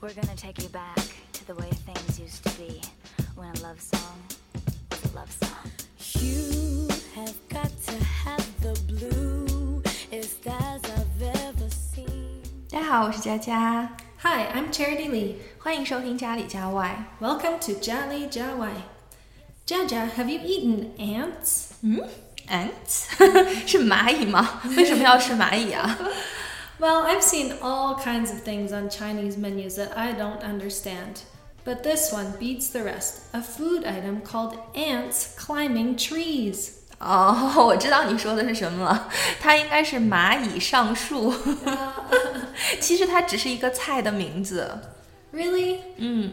We're gonna take you back to the way things used to be when a love song was a love song. You have got to have the bluest eyes I've ever seen. 大家好，我是佳佳， Hi, I'm Charity Lee. 欢迎收听家里家外。 Welcome to Jia Li Jia Wai. Jaja, have you eaten ants? Ants 是蚂蚁吗？为什么要吃蚂蚁啊？ Well, I've seen all kinds of things on Chinese menus that I don't understand. But this one beats the rest a food item called ants climbing trees. 哦，我知道你说的是什么了，它应该是蚂蚁上树。其实它只是一个菜的名字。 Really?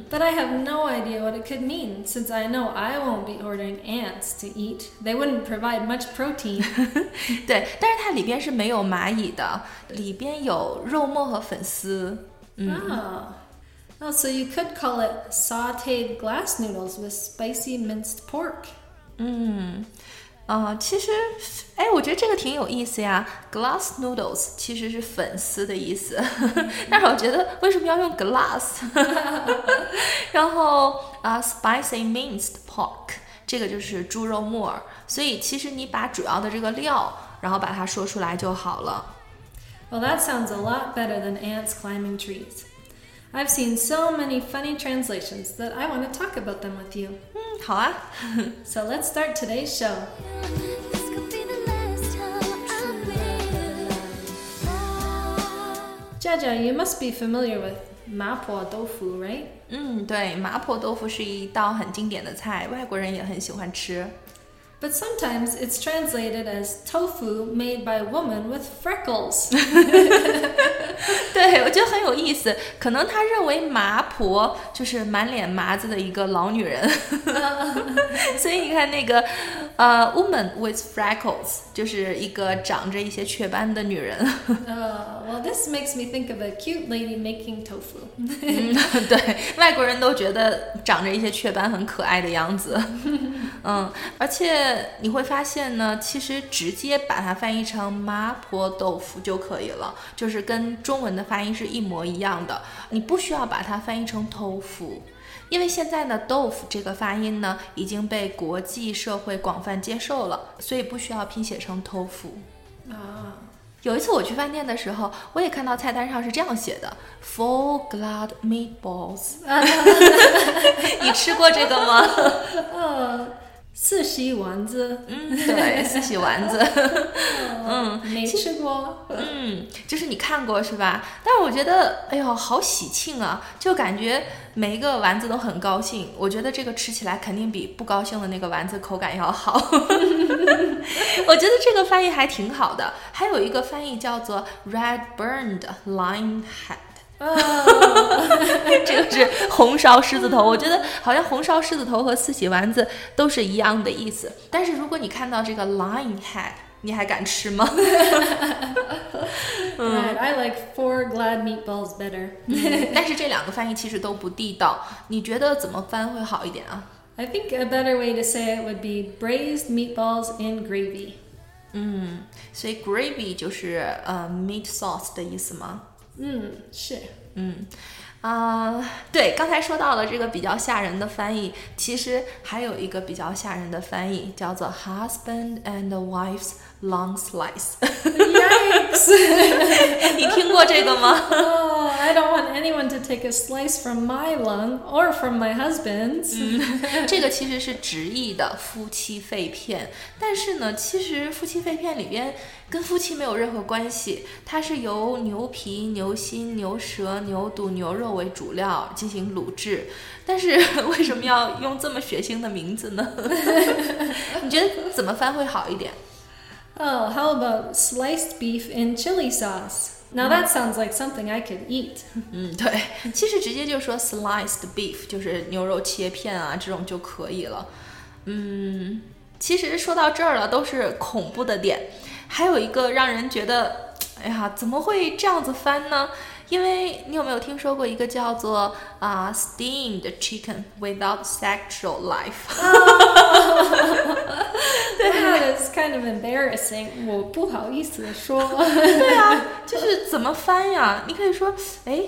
But I have no idea what it could mean since I know I won't be ordering ants to eat. They wouldn't provide much protein. 对，但是它里边是没有蚂蚁的，里边有肉末和粉丝。 Oh. Oh, so you could call it sauteed glass noodles with spicy minced pork. 啊、其实，哎，我觉得这个挺有意思呀。Glass noodles 其实是粉丝的意思，但是我觉得为什么要用 glass？然后啊、s p i c y minced pork 这个就是猪肉末儿，所以其实你把主要的这个料，然后把它说出来就好了。 Well, that sounds a lot better than ants climbing trees. I've seen so many funny translations that I want to talk about them with you. 嗯，好啊。 So let's start today's show. This could be the last time I'll be alive. Jaja, you must be familiar with mapo tofu, right? 嗯，对，麻婆豆腐是一道很经典的菜，外国人也很喜欢吃。 But sometimes it's translated as tofu made by a woman with freckles. 对，我觉得很有意思。可能他认为麻婆就是满脸麻子的一个老女人，所以你看那个呃，woman with freckles 就是一个长着一些雀斑的女人。Uh, well, this makes me think of a cute lady making tofu. 嗯，对，外国人都觉得长着一些雀斑很可爱的样子。嗯，而且你会发现呢，其实直接把它翻译成麻婆豆腐就可以了，就是跟中文的发音是一模一样的。你不需要把它翻译成豆腐，因为现在呢，豆腐这个发音呢已经被国际社会广泛接受了，所以不需要拼写成 tofu。啊有一次我去饭店的时候，我也看到菜单上是这样写的：four glad meatballs。你吃过这个吗？Oh, 四喜丸子.嗯，对，四喜丸子。嗯没吃过。嗯，就是你看过是吧？但是我觉得，哎呦，好喜庆啊！就感觉每一个丸子都很高兴。我觉得这个吃起来肯定比不高兴的那个丸子口感要好。我觉得这个翻译还挺好的。还有一个翻译叫做 red burned lion head。这个是红烧狮子头，我觉得好像红烧狮子头和四喜丸子都是一样的意思。但是如果你看到这个 lion head，你还敢吃吗？Right, I like four glad meatballs better. 但是这两个翻译其实都不地道，你觉得怎么翻会好一点啊？I think a better way to say it would be braised meatballs in gravy. 嗯，所以 gravy 就是呃 meat sauce 的意思吗？嗯，是。嗯，啊、对，刚才说到了这个比较吓人的翻译，其实还有一个比较吓人的翻译，叫做 husband and wife's long slice。Yikes! 你听过这个吗？oh, I don't want anyone to take a slice from my lung or from my husband's. 这个其实是直译的夫妻肺片，但是呢，其实夫妻肺片里边跟夫妻没有任何关系，它是由牛皮、牛心、牛舌、牛肚、牛肉为主料进行卤制。但是为什么要用这么血腥的名字呢？你觉得怎么翻会好一点？Oh, how about sliced beef in chili sauce? Now that sounds like something I could eat. 嗯，对，其实直接就说 sliced beef，就是牛肉切片啊，这种就可以了。嗯，其实说到这儿了，都是恐怖的点，还有一个让人觉得，哎呀，怎么会这样子翻呢？因为你有没有听说过一个叫做啊、steamed chicken without sexual life？ That is kind of embarrassing. 我不好意思说。对啊，就是怎么翻呀？你可以说，哎，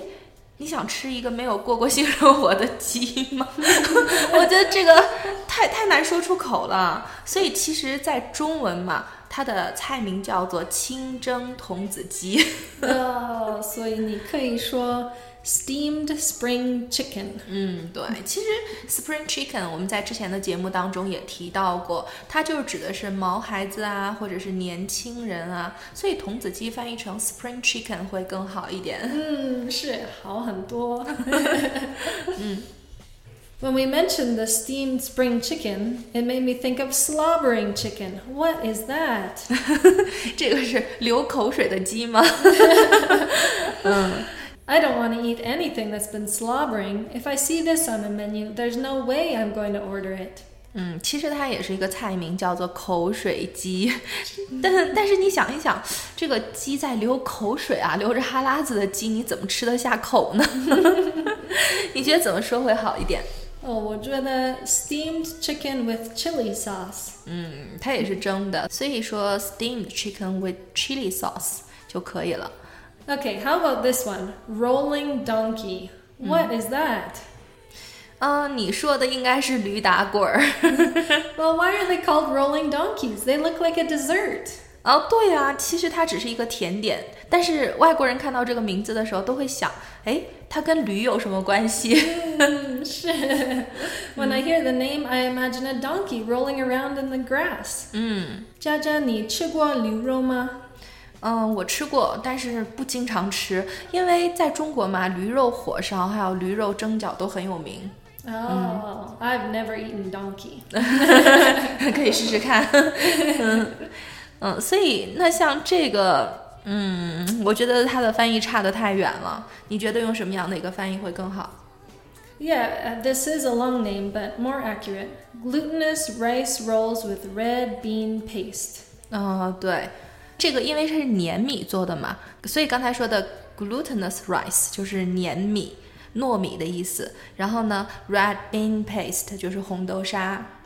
你想吃一个没有过过性生活的鸡吗？我觉得这个太太难说出口了。所以其实，在中文嘛，它的菜名叫做清蒸童子鸡。哦，所以你可以说 steamed spring chicken。嗯，对，其实 spring chicken 我们在之前的节目当中也提到过，它就是指的是毛孩子啊，或者是年轻人啊，所以童子鸡翻译成 spring chicken 会更好一点。嗯，是好很多。When we mentioned the steamed spring chicken, it made me think of slobbering chicken. What is that? 这个是流口水的鸡吗？ I don't want to eat anything that's been slobbering. If I see this on the menu, there's no way I'm going to order it. 嗯，其实它也是一个菜名，叫做口水鸡。但但是你想一想，这个鸡在流口水啊，流着哈喇子的鸡，你怎么吃得下口呢？你觉得怎么说会好一点？ 哦，我觉得 steamed chicken with chili sauce. 嗯，它也是蒸的，所以说 steamed chicken with chili sauce 就可以了。 Okay, how about this one? Rolling donkey. What is that? 嗯、你说的应该是驴打滚儿。 Well, why are they called rolling donkeys? They look like a dessert. 哦，对呀、其实它只是一个甜点， 但是外国人看到这个名字的时候都会想，哎，它跟驴有什么关系？是 when I hear the name, I imagine a donkey rolling around in the grass. 嗯佳佳，你吃过驴肉吗？嗯，我吃过，但是不经常吃，因为在中国嘛，驴肉火烧还有驴肉蒸饺都很有名，Oh, I've never eaten donkey. 可以试试看。嗯嗯，所以那像这个，嗯，我觉得它的翻译差得太远了。你觉得用什么样的一个翻译会更好？Yeah, uh, this is a long name, but more accurate. Glutinous rice rolls with red bean paste. 哦，对，这个因为是粘米做的嘛，所以刚才说的 glutinous rice 就是粘米、糯米的意思。然后呢，red bean paste 就是红豆沙。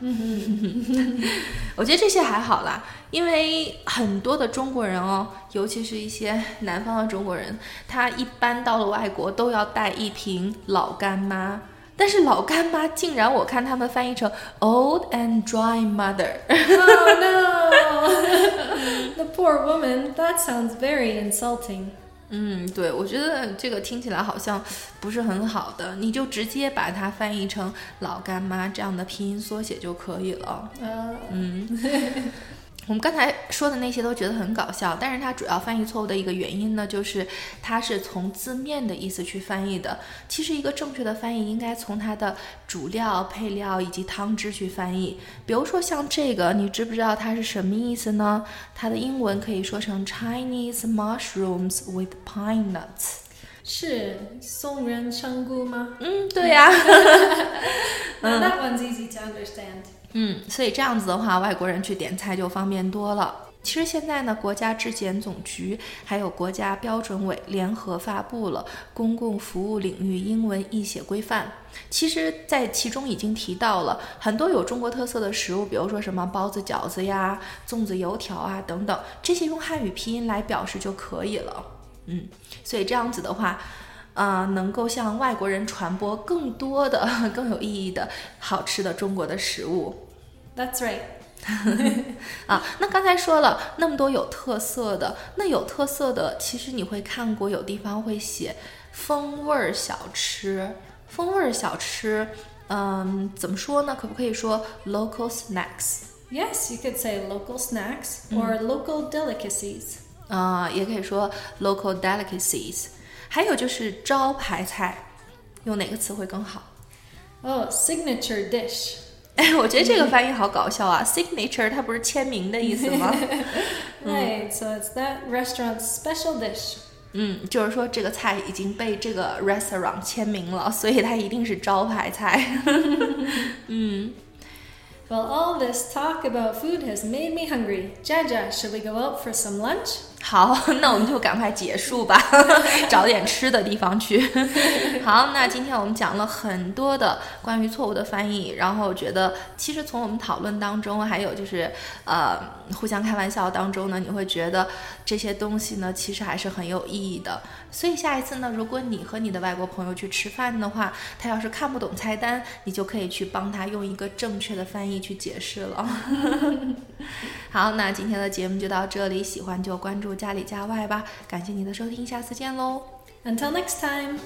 我觉得这些还好啦，因为很多的中国人哦，尤其是一些南方的中国人，他一般到了外国都要带一瓶老干妈。但是老干妈竟然我看他们翻译成 old and dry mother，Oh no! the poor woman. That sounds very insulting. 嗯，对，我觉得这个听起来好像不是很好的，你就直接把它翻译成老干妈这样的拼音缩写就可以了。Uh, 我们刚才说的那些都觉得很搞笑，但是它主要翻译错误的一个原因呢，就是它是从字面的意思去翻译的。其实一个正确的翻译应该从它的主料、配料以及汤汁去翻译。比如说像这个，你知不知道它是什么意思呢？它的英文可以说成 Chinese mushrooms with pine nuts。是松仁香菇吗？嗯，对呀、that one's easy to understand. 嗯，所以这样子的话，外国人去点菜就方便多了。其实现在呢，国家质检总局还有国家标准委联合发布了《公共服务领域英文译写规范》。其实，在其中已经提到了很多有中国特色的食物，比如说什么包子、饺子呀、粽子、油条啊等等，这些用汉语拼音来表示就可以了。嗯，所以这样子的话，啊、能够向外国人传播更多的、更有意义的好吃的中国的食物。That's right. 啊，那刚才说了那么多有特色的，那有特色的，其实你会看过有地方会写风味儿小吃，风味儿小吃，嗯，怎么说呢？可不可以说 local snacks？Yes, you could say local snacks or local delicacies. 啊、也可以说 local delicacies。还有就是招牌菜，用哪个词会更好？ Oh, signature dish. 哎，我觉得这个翻译好搞笑啊！signature 它不是签名的意思吗？ Right, so it's that restaurant's special dish. 嗯，就是说这个菜已经被这个 restaurant 签名了，所以它一定是招牌菜。 Well, all this talk about food has made me hungry. Jaja, should we go out for some lunch? 好，那我们就赶快结束吧，找点吃的地方去。好，那今天我们讲了很多的关于错误的翻译，然后觉得其实从我们讨论当中，还有就是呃互相开玩笑当中呢，你会觉得这些东西呢其实还是很有意义的。所以下一次呢，如果你和你的外国朋友去吃饭的话，他要是看不懂菜单，你就可以去帮他用一个正确的翻译去解释了。好，那今天的节目就到这里，喜欢就关注就家里家外吧。感谢您的收听下次见喽。Until next time